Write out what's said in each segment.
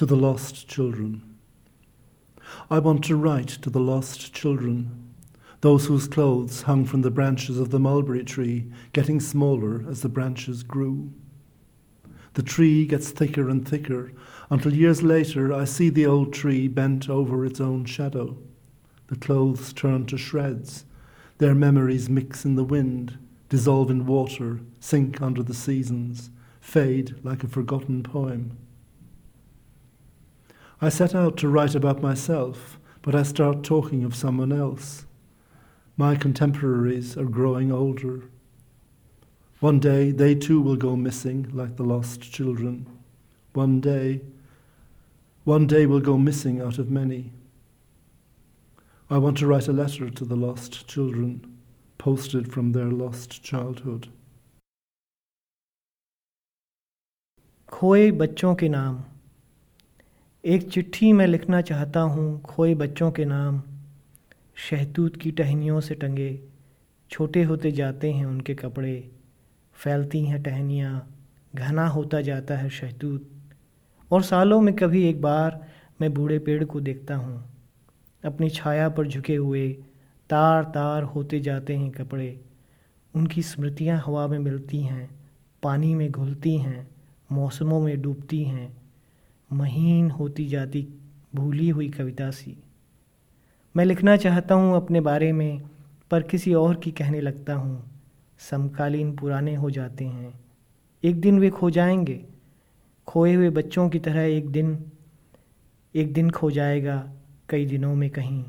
to the lost children. I want to write to the lost children, those whose clothes hung from the branches of the mulberry tree, getting smaller as the branches grew. The tree gets thicker and thicker until years later I see the old tree bent over its own shadow. The clothes turn to shreds, their memories mix in the wind, dissolve in water, sink under the seasons, fade like a forgotten poem. I set out to write about myself, but I start talking of someone else. My contemporaries are growing older. One day they too will go missing like the lost children. One day, one day will go missing out of many. I want to write a letter to the lost children, posted from their lost childhood. खोए बच्चों के नाम एक चिट्ठी मैं लिखना चाहता हूँ, खोए बच्चों के नाम। शहतूत की टहनियों से टंगे, छोटे होते जाते हैं उनके कपड़े। फैलती हैं टहनियाँ, घना होता जाता है शहतूत। और सालों में कभी एक बार मैं बूढ़े पेड़ को देखता हूँ। अपनी छाया पर झुके हुए, तार तार होते जाते हैं कपड़े। उनकी स्मृतियाँ हवा में मिलती हैं, पानी में घुलती हैं, मौसमों में डूबती हैं। महीन होती जाती भूली हुई कविता सी। मैं लिखना चाहता हूँ अपने बारे में, पर किसी और की कहने लगता हूँ। समकालीन पुराने हो जाते हैं। एक दिन वे खो जाएँगे। खोए हुए बच्चों की तरह एक दिन एक दिन खो जाएगा कई दिनों में कहीं।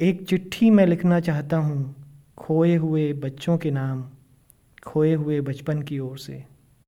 एक चिट्ठी मैं लिखना चाहता हूँ, खोए हुए बच्चों के नाम, खोए हुए बचपन की ओर से।